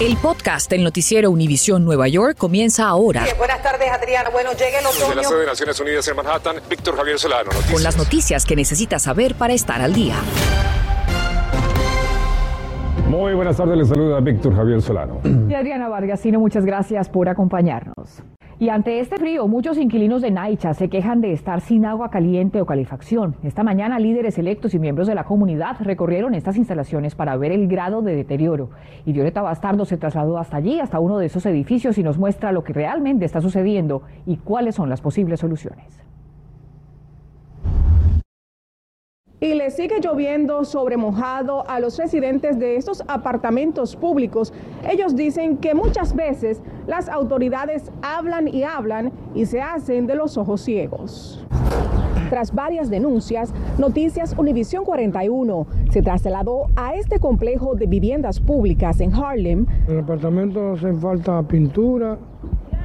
El podcast del noticiero Univisión Nueva York comienza ahora. buenas tardes, Adriana. Bueno, llega el otoño. Desde la sede de Naciones Unidas en Manhattan, Víctor Javier Solano. Noticias. Con las noticias que necesitas saber para estar al día. Muy buenas tardes, les saluda Víctor Javier Solano. Y Adriana Vargasino, muchas gracias por acompañarnos. Y ante este frío, muchos inquilinos de Naicha se quejan de estar sin agua caliente o calefacción. Esta mañana, líderes electos y miembros de la comunidad recorrieron estas instalaciones para ver el grado de deterioro. Y Violeta Bastardo se trasladó hasta allí, hasta uno de esos edificios, y nos muestra lo que realmente está sucediendo y cuáles son las posibles soluciones. Y le sigue lloviendo sobre mojado a los residentes de estos apartamentos públicos. Ellos dicen que muchas veces las autoridades hablan y hablan y se hacen de los ojos ciegos. Tras varias denuncias, Noticias Univisión 41 se trasladó a este complejo de viviendas públicas en Harlem. En el apartamento hace falta pintura,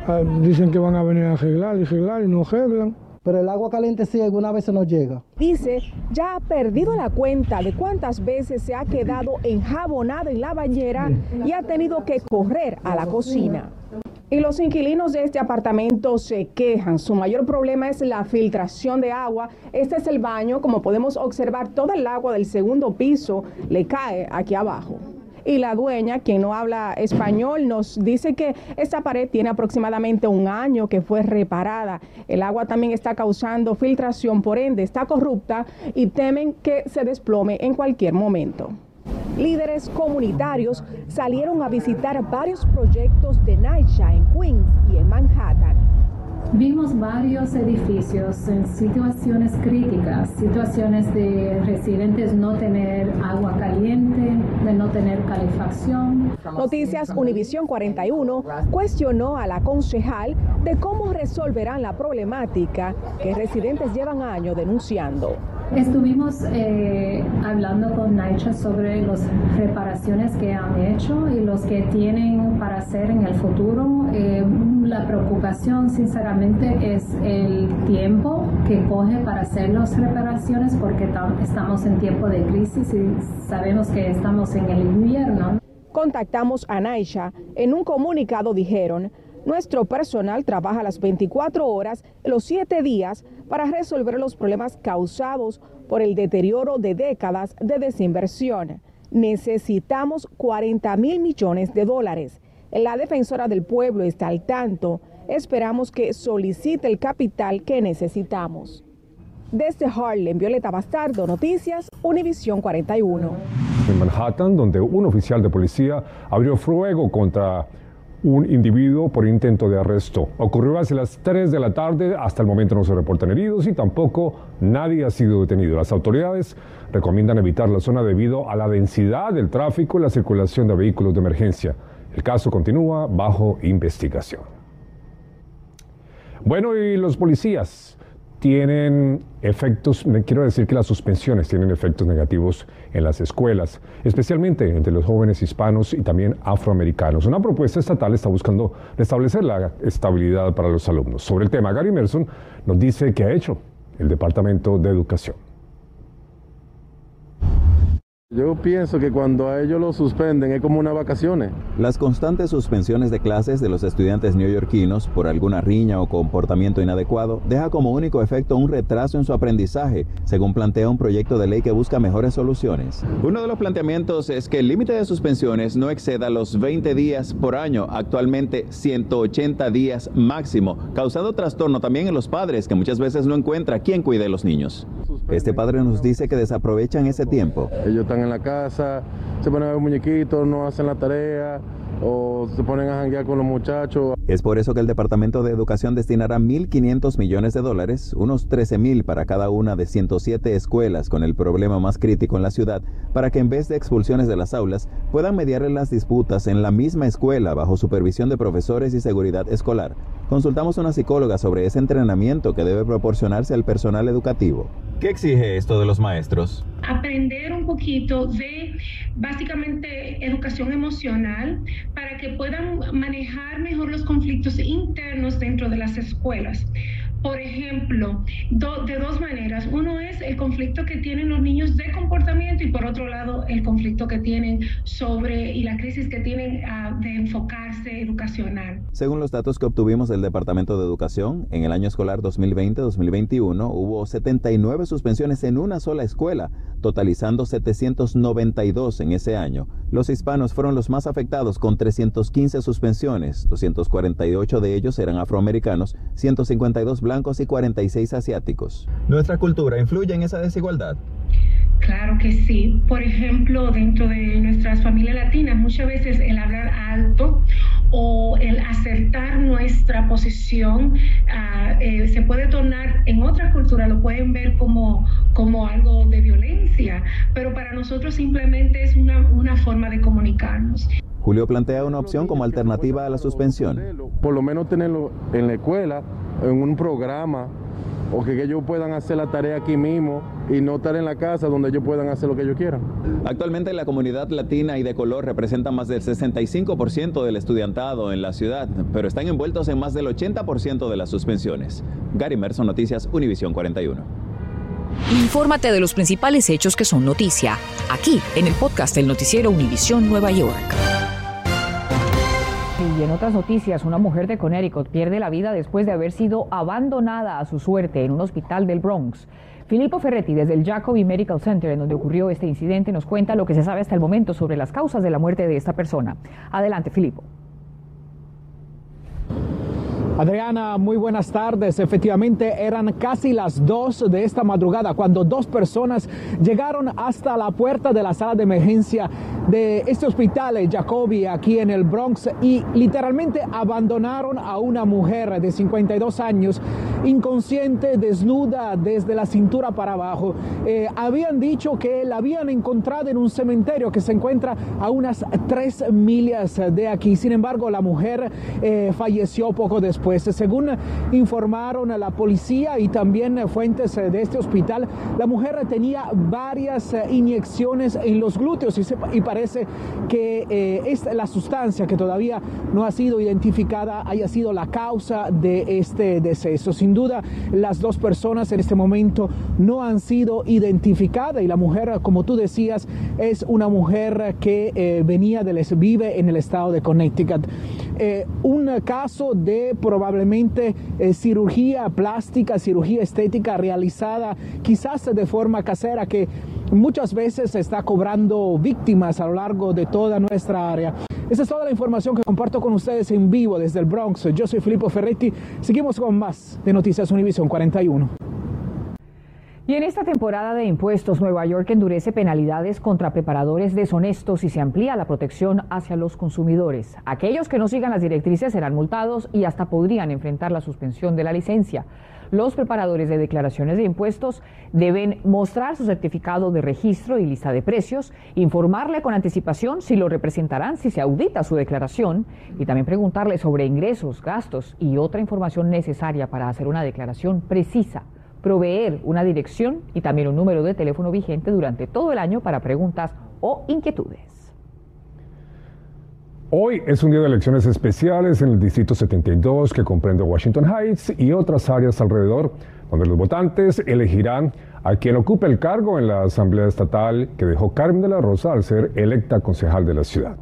ah, dicen que van a venir a arreglar y arreglar y no arreglan pero el agua caliente sí alguna vez nos llega. Dice, ya ha perdido la cuenta de cuántas veces se ha quedado enjabonado en la bañera y ha tenido que correr a la cocina. Y los inquilinos de este apartamento se quejan. Su mayor problema es la filtración de agua. Este es el baño. Como podemos observar, toda el agua del segundo piso le cae aquí abajo y la dueña, quien no habla español, nos dice que esta pared tiene aproximadamente un año que fue reparada. El agua también está causando filtración, por ende está corrupta y temen que se desplome en cualquier momento. Líderes comunitarios salieron a visitar varios proyectos de Naisha en Queens y en Manhattan Vimos varios edificios en situaciones críticas, situaciones de residentes no tener agua caliente, de no tener calefacción. Noticias Univisión 41 cuestionó a la concejal de cómo resolverán la problemática que residentes llevan años denunciando. Estuvimos eh, hablando con Naicha sobre las reparaciones que han hecho y los que tienen para hacer en el futuro. Eh, la preocupación, sinceramente, es el tiempo que coge para hacer las reparaciones porque estamos en tiempo de crisis y sabemos que estamos en el invierno. Contactamos a Naisha. En un comunicado dijeron, nuestro personal trabaja las 24 horas, los 7 días, para resolver los problemas causados por el deterioro de décadas de desinversión. Necesitamos 40 mil millones de dólares. La defensora del pueblo está al tanto. Esperamos que solicite el capital que necesitamos. Desde Harlem, Violeta Bastardo, Noticias, Univisión 41. En Manhattan, donde un oficial de policía abrió fuego contra un individuo por intento de arresto. Ocurrió hacia las 3 de la tarde, hasta el momento no se reportan heridos y tampoco nadie ha sido detenido. Las autoridades recomiendan evitar la zona debido a la densidad del tráfico y la circulación de vehículos de emergencia. El caso continúa bajo investigación. Bueno, y los policías tienen efectos, quiero decir que las suspensiones tienen efectos negativos en las escuelas, especialmente entre los jóvenes hispanos y también afroamericanos. Una propuesta estatal está buscando restablecer la estabilidad para los alumnos. Sobre el tema, Gary Merson nos dice qué ha hecho el Departamento de Educación. Yo pienso que cuando a ellos lo suspenden es como unas vacaciones. Las constantes suspensiones de clases de los estudiantes neoyorquinos por alguna riña o comportamiento inadecuado deja como único efecto un retraso en su aprendizaje, según plantea un proyecto de ley que busca mejores soluciones. Uno de los planteamientos es que el límite de suspensiones no exceda los 20 días por año, actualmente 180 días máximo, causando trastorno también en los padres que muchas veces no encuentra quién cuide a los niños. Este padre nos dice que desaprovechan ese tiempo. Ellos están en la casa, se ponen a ver muñequitos, no hacen la tarea o se ponen a janguear con los muchachos. Es por eso que el Departamento de Educación destinará 1.500 millones de dólares, unos 13.000 para cada una de 107 escuelas con el problema más crítico en la ciudad, para que en vez de expulsiones de las aulas puedan mediar las disputas en la misma escuela bajo supervisión de profesores y seguridad escolar. Consultamos a una psicóloga sobre ese entrenamiento que debe proporcionarse al personal educativo. ¿Qué exige esto de los maestros? Aprender un poquito de básicamente educación emocional para que puedan manejar mejor los conflictos internos dentro de las escuelas. Por ejemplo, de dos maneras. Uno es el conflicto que tienen los niños de comportamiento y por otro lado el conflicto que tienen sobre y la crisis que tienen uh, de enfocarse educacional. Según los datos que obtuvimos del Departamento de Educación, en el año escolar 2020-2021 hubo 79 suspensiones en una sola escuela, totalizando 792 en ese año. Los hispanos fueron los más afectados con 315 suspensiones, 248 de ellos eran afroamericanos, 152 blancos y 46 asiáticos. ¿Nuestra cultura influye en esa desigualdad? Claro que sí. Por ejemplo, dentro de nuestras familias latinas, muchas veces el hablar alto o el acertar nuestra posición uh, eh, se puede tornar en otras culturas, lo pueden ver como, como algo de violencia, pero para nosotros simplemente es una, una forma de comunicarnos. Julio plantea una opción como alternativa a la suspensión. Por lo menos tenerlo en la escuela, en un programa, o que ellos puedan hacer la tarea aquí mismo y no estar en la casa donde ellos puedan hacer lo que ellos quieran. Actualmente la comunidad latina y de color representa más del 65% del estudiantado en la ciudad, pero están envueltos en más del 80% de las suspensiones. Gary Merson, Noticias, Univisión 41. Infórmate de los principales hechos que son noticia, aquí en el podcast del noticiero Univisión Nueva York. Y en otras noticias, una mujer de Connecticut pierde la vida después de haber sido abandonada a su suerte en un hospital del Bronx. Filippo Ferretti, desde el Jacobi Medical Center, en donde ocurrió este incidente, nos cuenta lo que se sabe hasta el momento sobre las causas de la muerte de esta persona. Adelante, Filippo. Adriana, muy buenas tardes. Efectivamente, eran casi las dos de esta madrugada cuando dos personas llegaron hasta la puerta de la sala de emergencia de este hospital, Jacobi, aquí en el Bronx, y literalmente abandonaron a una mujer de 52 años, inconsciente, desnuda desde la cintura para abajo. Eh, habían dicho que la habían encontrado en un cementerio que se encuentra a unas tres millas de aquí. Sin embargo, la mujer eh, falleció poco después según informaron a la policía y también fuentes de este hospital, la mujer tenía varias inyecciones en los glúteos y, parece que eh, es la sustancia que todavía no ha sido identificada haya sido la causa de este deceso. Sin duda, las dos personas en este momento no han sido identificadas y la mujer, como tú decías, es una mujer que eh, venía del vive en el estado de Connecticut. Eh, un caso de probablemente eh, cirugía plástica, cirugía estética realizada quizás de forma casera que muchas veces está cobrando víctimas a lo largo de toda nuestra área. Esa es toda la información que comparto con ustedes en vivo desde el Bronx. Yo soy Filippo Ferretti. Seguimos con más de Noticias Univision 41. Y en esta temporada de impuestos, Nueva York endurece penalidades contra preparadores deshonestos y se amplía la protección hacia los consumidores. Aquellos que no sigan las directrices serán multados y hasta podrían enfrentar la suspensión de la licencia. Los preparadores de declaraciones de impuestos deben mostrar su certificado de registro y lista de precios, informarle con anticipación si lo representarán si se audita su declaración y también preguntarle sobre ingresos, gastos y otra información necesaria para hacer una declaración precisa proveer una dirección y también un número de teléfono vigente durante todo el año para preguntas o inquietudes. Hoy es un día de elecciones especiales en el Distrito 72 que comprende Washington Heights y otras áreas alrededor, donde los votantes elegirán a quien ocupe el cargo en la Asamblea Estatal que dejó Carmen de la Rosa al ser electa concejal de la ciudad.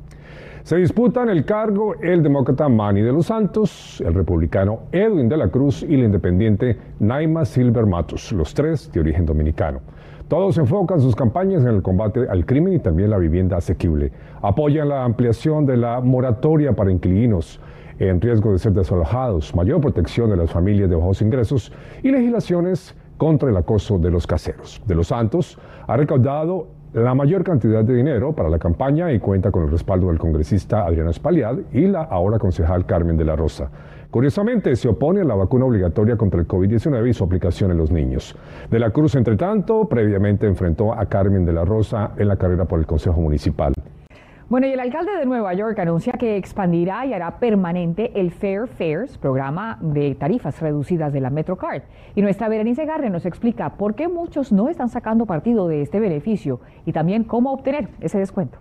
Se disputan el cargo el demócrata Manny de los Santos, el republicano Edwin de la Cruz y el independiente Naima Silver Matos, los tres de origen dominicano. Todos enfocan sus campañas en el combate al crimen y también la vivienda asequible. Apoyan la ampliación de la moratoria para inquilinos en riesgo de ser desalojados, mayor protección de las familias de bajos ingresos y legislaciones contra el acoso de los caseros. De los Santos ha recaudado la mayor cantidad de dinero para la campaña y cuenta con el respaldo del congresista Adriano Espaliad y la ahora concejal Carmen de la Rosa. Curiosamente, se opone a la vacuna obligatoria contra el COVID-19 y su aplicación en los niños. De la Cruz, entre tanto, previamente enfrentó a Carmen de la Rosa en la carrera por el Consejo Municipal. Bueno, y el alcalde de Nueva York anuncia que expandirá y hará permanente el Fair Fares, programa de tarifas reducidas de la MetroCard. Y nuestra Berenice Garre nos explica por qué muchos no están sacando partido de este beneficio y también cómo obtener ese descuento.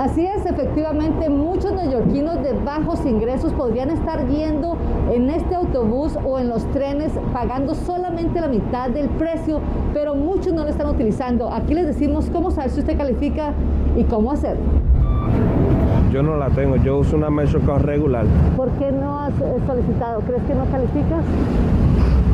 Así es, efectivamente, muchos neoyorquinos de bajos ingresos podrían estar yendo en este autobús o en los trenes pagando solamente la mitad del precio, pero muchos no lo están utilizando. Aquí les decimos cómo saber si usted califica y cómo hacerlo. Yo no la tengo, yo uso una Metrocard regular. ¿Por qué no has eh, solicitado? ¿Crees que no calificas?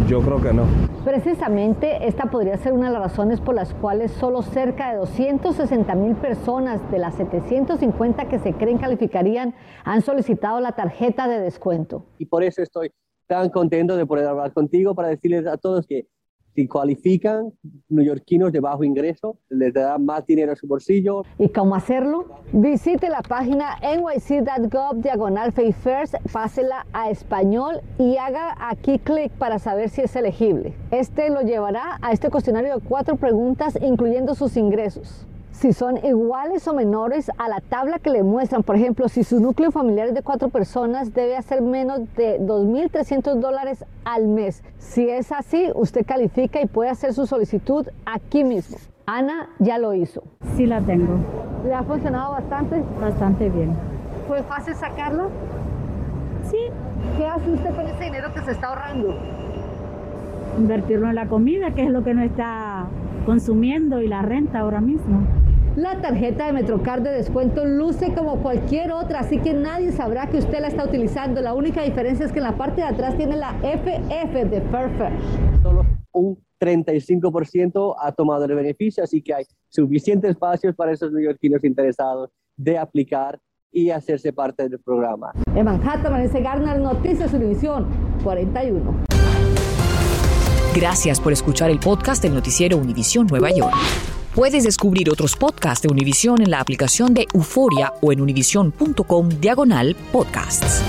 Yo creo que no. Precisamente esta podría ser una de las razones por las cuales solo cerca de 260 mil personas de las 750 que se creen calificarían han solicitado la tarjeta de descuento. Y por eso estoy tan contento de poder hablar contigo para decirles a todos que si cualifican, neoyorquinos de bajo ingreso, les dará más dinero a su bolsillo. ¿Y cómo hacerlo? Visite la página nyc.gov diagonal First, pásela a español y haga aquí clic para saber si es elegible. Este lo llevará a este cuestionario de cuatro preguntas, incluyendo sus ingresos si son iguales o menores a la tabla que le muestran. Por ejemplo, si su núcleo familiar es de cuatro personas, debe hacer menos de 2.300 dólares al mes. Si es así, usted califica y puede hacer su solicitud aquí mismo. Ana ya lo hizo. Sí la tengo. ¿Le ha funcionado bastante? Bastante bien. ¿Fue fácil sacarla? Sí. ¿Qué hace usted con ese dinero que se está ahorrando? Invertirlo en la comida, que es lo que no está consumiendo y la renta ahora mismo. La tarjeta de Metrocard de descuento luce como cualquier otra, así que nadie sabrá que usted la está utilizando. La única diferencia es que en la parte de atrás tiene la FF de Perfect. Solo un 35% ha tomado el beneficio, así que hay suficientes espacios para esos neoyorquinos interesados de aplicar y hacerse parte del programa. En Manhattan, Vanessa Garner, Noticias Univisión 41. Gracias por escuchar el podcast del noticiero Univisión Nueva York. Puedes descubrir otros podcasts de Univisión en la aplicación de Euforia o en univision.com diagonal podcasts.